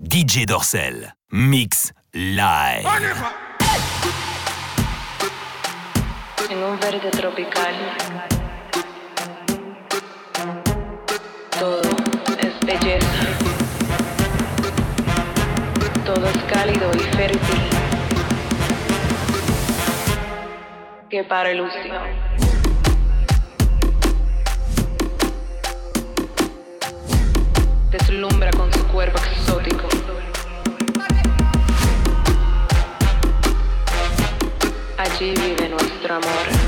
DJ Dorsel. Mix live. En un verde tropical. Todo es belleza. Todo es cálido y fértil. Que para ilusión. deslumbra con Allí vive nuestro amor.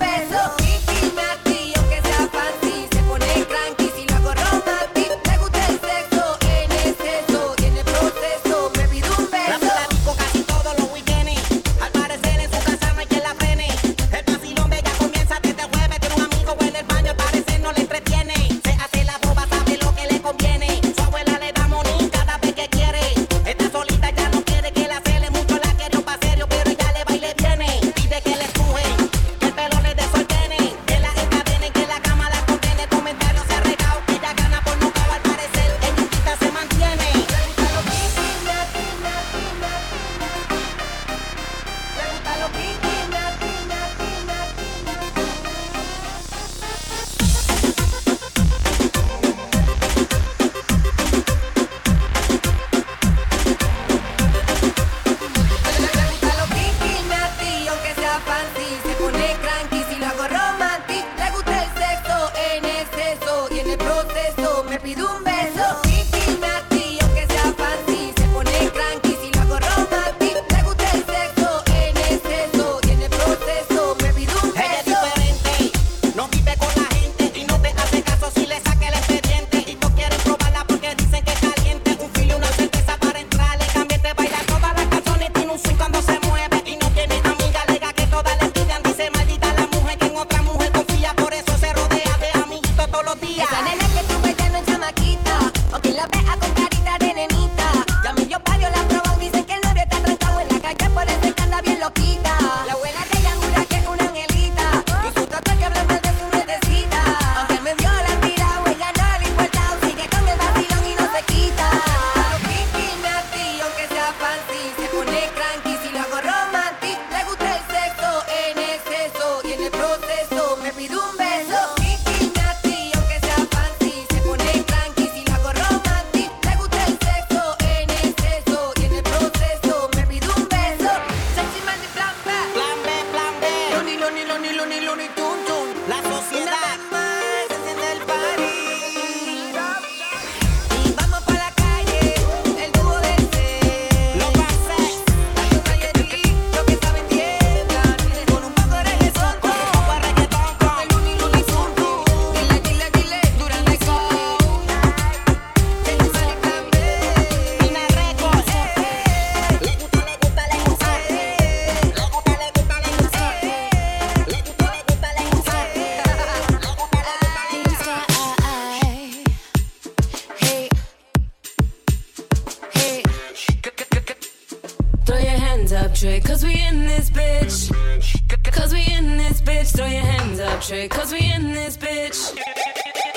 trick, cause we in this bitch.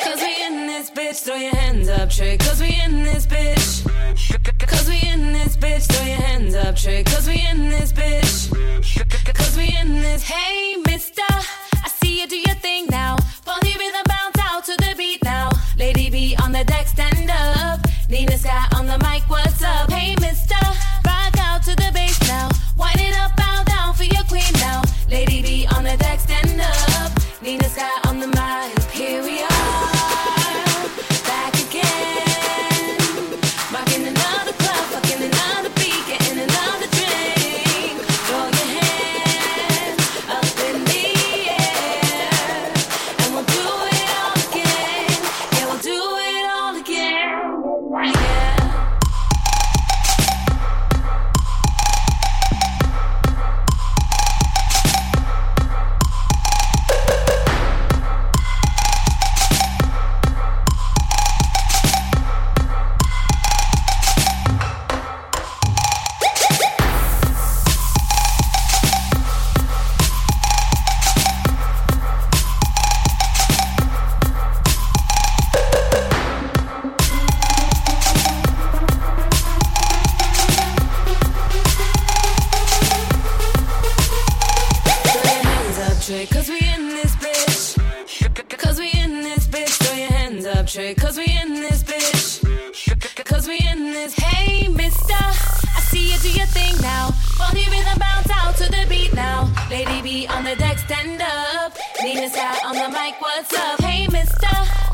Cause we in this bitch, throw your hands up, trick, cause we in this bitch. Cause we in this bitch, throw your hands up, trick, cause we in this bitch. Cause we in this, hey, Mr. trick. Cause we in this bitch. Cause we in this. Hey, mister. I see you do your thing now. Body rhythm bounce out to the beat now. Lady B on the deck, stand up. Nina out on the mic, what's up? Hey, mister.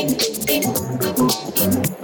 in.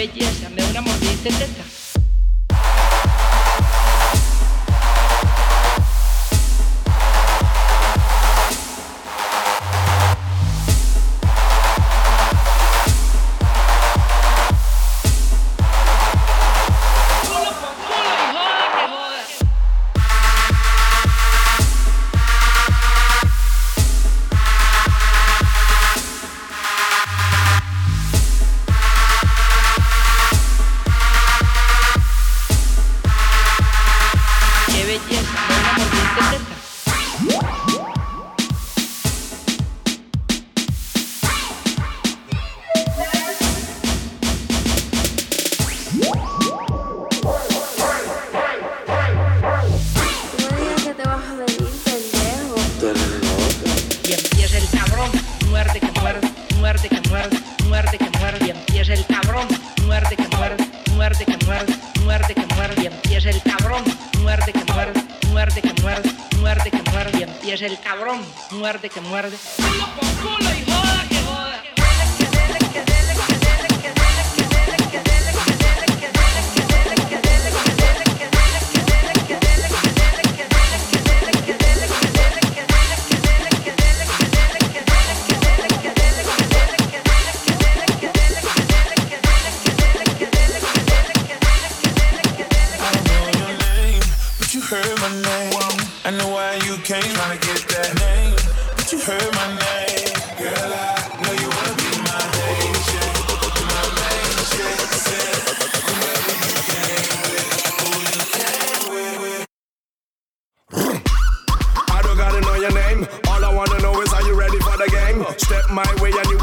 belleza, me da una mordida, etc. heard my name. I know why you came trying to get that name. But you heard my name. Girl, I know you wanna be my chick. My main. Said, whoever you came with, who you came with. I don't gotta know your name. All I wanna know is are you ready for the game? Step my way and you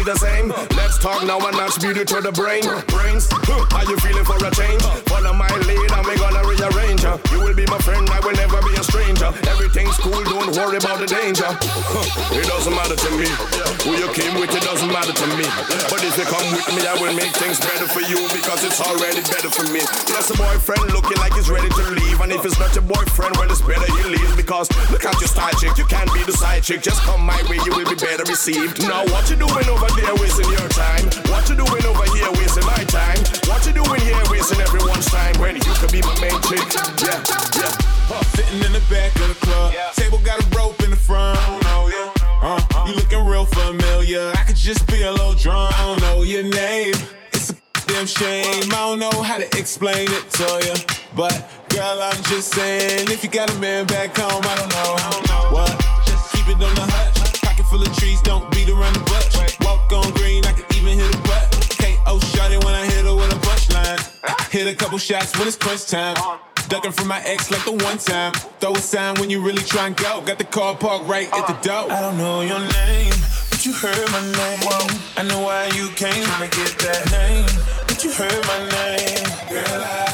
be the same. Let's talk now and that's beauty to the brain. Brains, huh, are you feeling for a change? Follow my lead and we gonna rearrange. You will be my friend, I will never be a stranger. Everything's cool, don't worry about the danger. Huh, It doesn't matter to me. Who you came with, it doesn't matter to me. But if you come with me, I will make things better for you because it's already better for me. Plus a boyfriend looking like he's ready to leave. And if it's not your boyfriend, well, it's better he leaves because look at your style chick. You can't be the side chick. Just come my way, you will be better received. Now, what you doing over there wasting your time? What you doing over here wasting my time? What you doing here wasting everyone's time when you could be my main chick? Yeah, yeah. Huh. Sitting in the back of the club. Table got a rope in the front. Uh, you looking real familiar. I could just be a little drunk. I don't know your name. It's a damn shame. I don't know how to explain it to you. But girl, I'm just saying, if you got a man back home, I don't know. I don't know what. Just keep it on the hush. Full of trees, don't beat around the bush. Walk on green, I can even hit a butt. KO shot it when I hit her with a punchline. Hit a couple shots when it's crunch time. Ducking from my ex like the one time. Throw a sign when you really try and go. Got the car parked right at the door. I don't know your name, but you heard my name. I know why you came trying to get that name, but you heard my name. Girl, I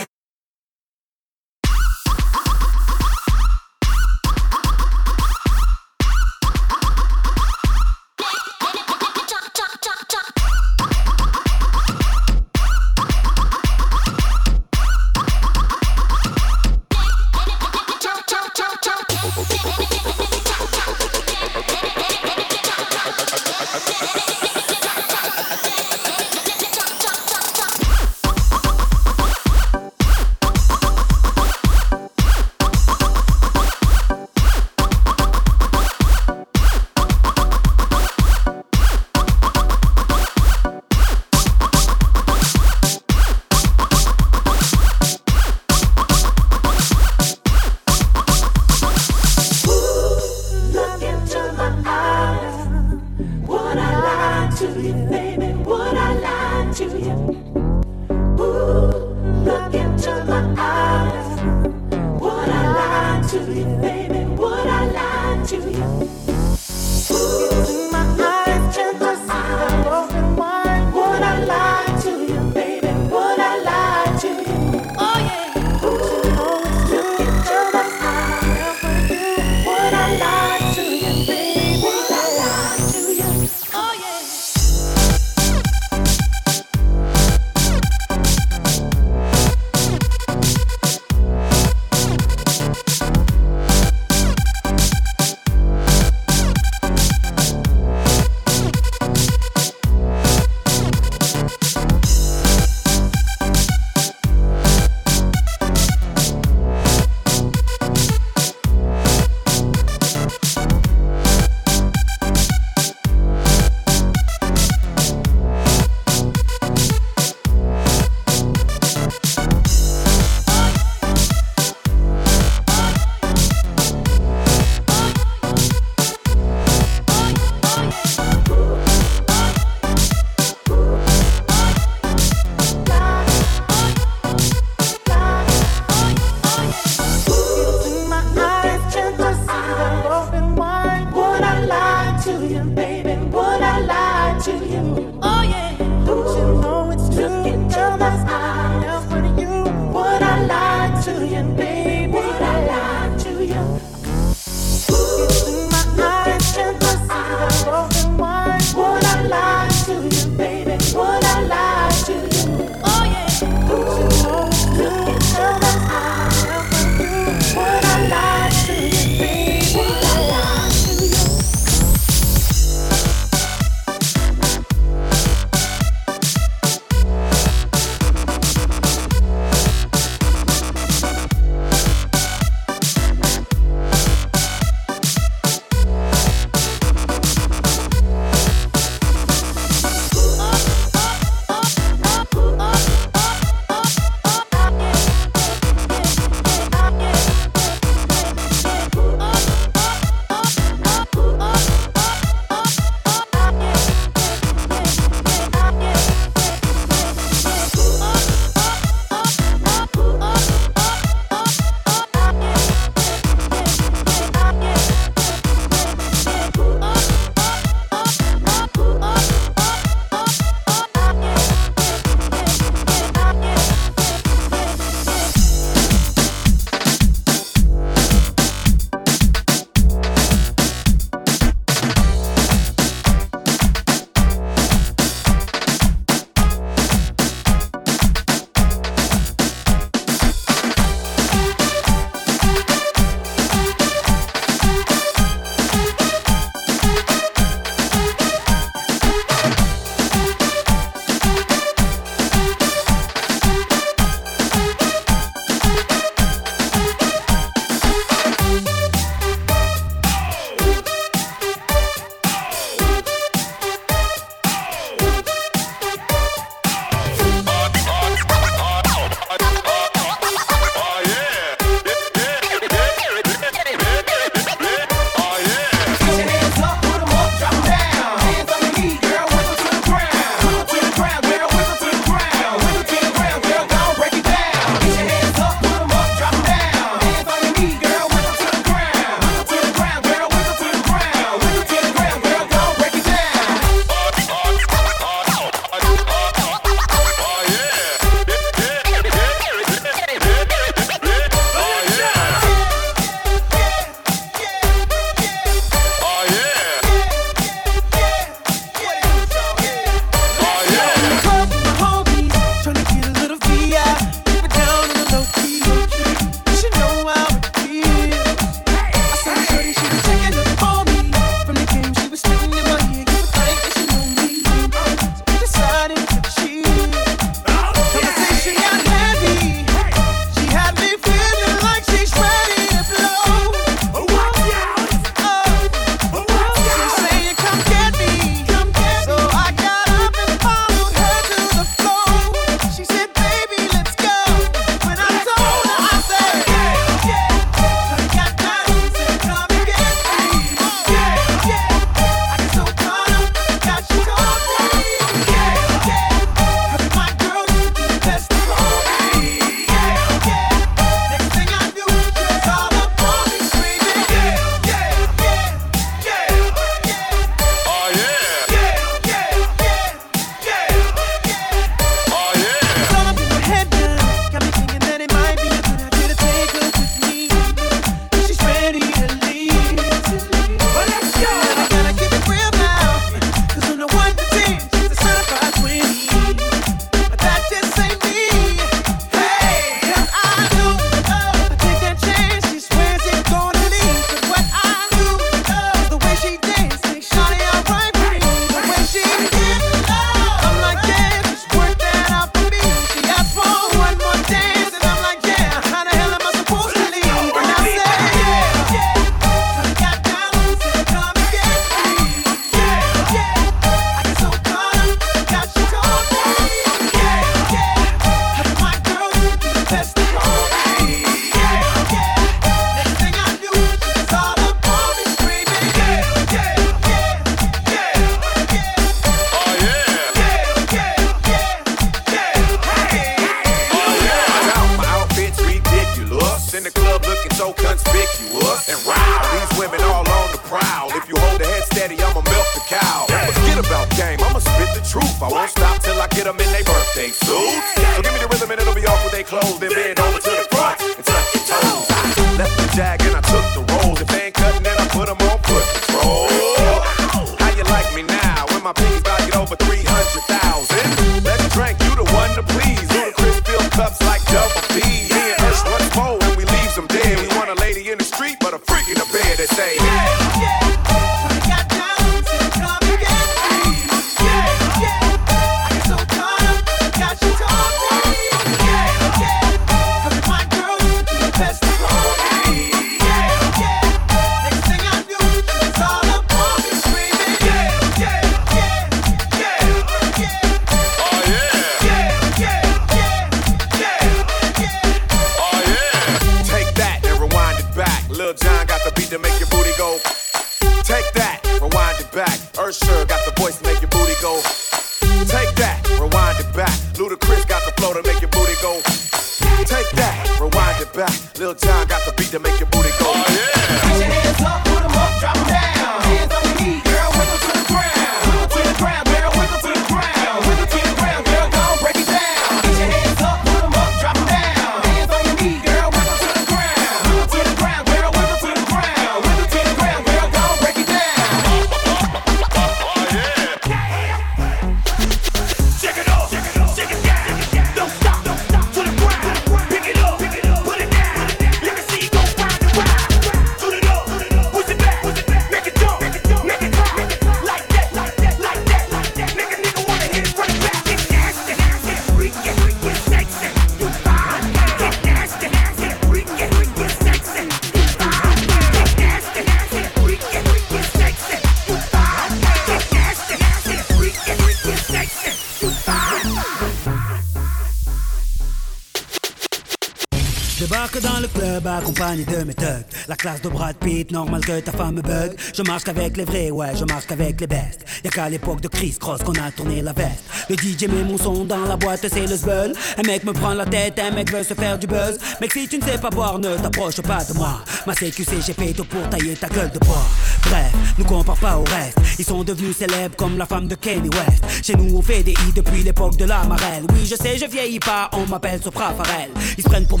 débarque dans le club accompagné de mes thugs. La classe de Brad Pitt, normal que ta femme me bug. Je marche qu'avec les vrais, ouais, je marche qu'avec les bestes. Y'a qu'à l'époque de Chris Cross qu'on a tourné la veste. Le DJ met mon son dans la boîte, c'est le zbeul. Un mec me prend la tête, un mec veut se faire du buzz. Mec si tu ne sais pas boire, ne t'approche pas de moi. Ma CQC, j'ai fait tout pour tailler ta gueule de bois. Bref, nous compare pas au reste. Ils sont devenus célèbres comme la femme de Kanye West. Chez nous on fait des i depuis l'époque de la marelle. Oui je sais, je vieillis pas, on m'appelle Sopra Farel Ils se prennent pour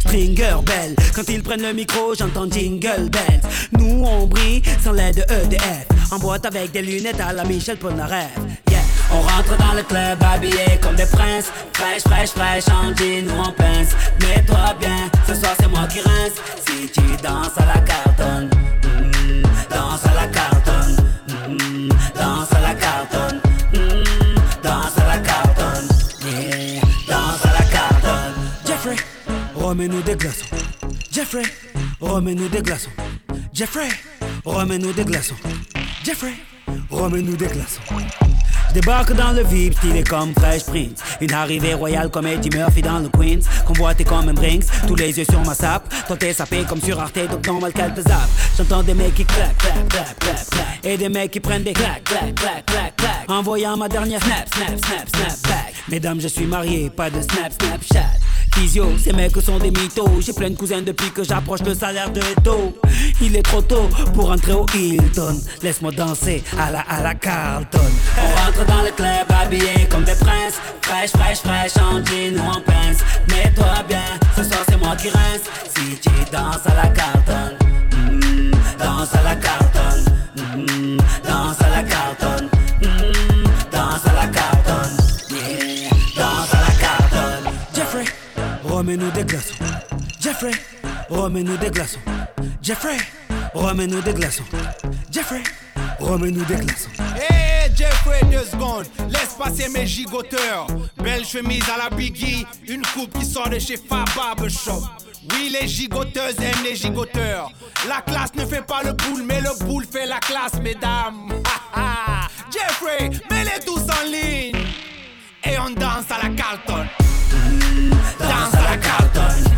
Stringer Bell. Quand ils prennent le micro, j'entends Jingle Bells. Nous on brille sans l'aide de EDF En boîte avec des lunettes à la Michel Polnareff. Yeah. On rentre dans le club habillé comme des princes. Fraîche, fraîche, fraîche, en jean ou en pince. Mets-toi bien, ce soir c'est moi qui rince. Si tu danses à la cartonne mm, Danse à la cartonne remets-nous des glaçons Jeffrey, remets-nous des glaçons Jeffrey, remets-nous des glaçons Jeffrey, remets-nous des glaçons débarque dans le VIP, stylé comme Fresh Prince. Une arrivée royale comme Eddie Murphy dans le Queens. Convoité comme un Brinks, tous les yeux sur ma sape. T'es sapé comme sur Arte, donc normal qu'elle te zappe. J'entends des mecs qui claquent, claquent, claquent, claquent, claquent. Et des mecs qui prennent des claques, claques, claques, claques, claques. Envoyant ma dernière snap, snap, snap, snap back. Mesdames, je suis marié, pas de snap, snapchat. Ces mecs sont des mythos. J'ai plein de cousins depuis que j'approche le salaire de Eto. Il est trop tôt pour entrer au Hilton. Laisse-moi danser à la, à la Carlton. On rentre dans le club habillé comme des princes. Fraîche, fraîche, fraîche, en jean ou en pince. Mets-toi bien, ce soir c'est moi qui rince. Si tu danses à la Carlton, mm, danse à la Carlton, mm, danse à la Carlton, remets-nous des glaçons. Jeffrey, remets-nous des glaçons. Jeffrey, remets-nous des glaçons. Jeffrey, remets-nous des glaçons. Hey Jeffrey, deux secondes, laisse passer mes gigoteurs. Belle chemise à la Biggie, une coupe qui sort de chez Fab Barbershop. Oui, les gigoteuses aiment les gigoteurs. La classe ne fait pas le boule, mais le boule fait la classe, mesdames. Jeffrey, mets-les tous en ligne et on danse à la Carlton. Danse à la Carlton.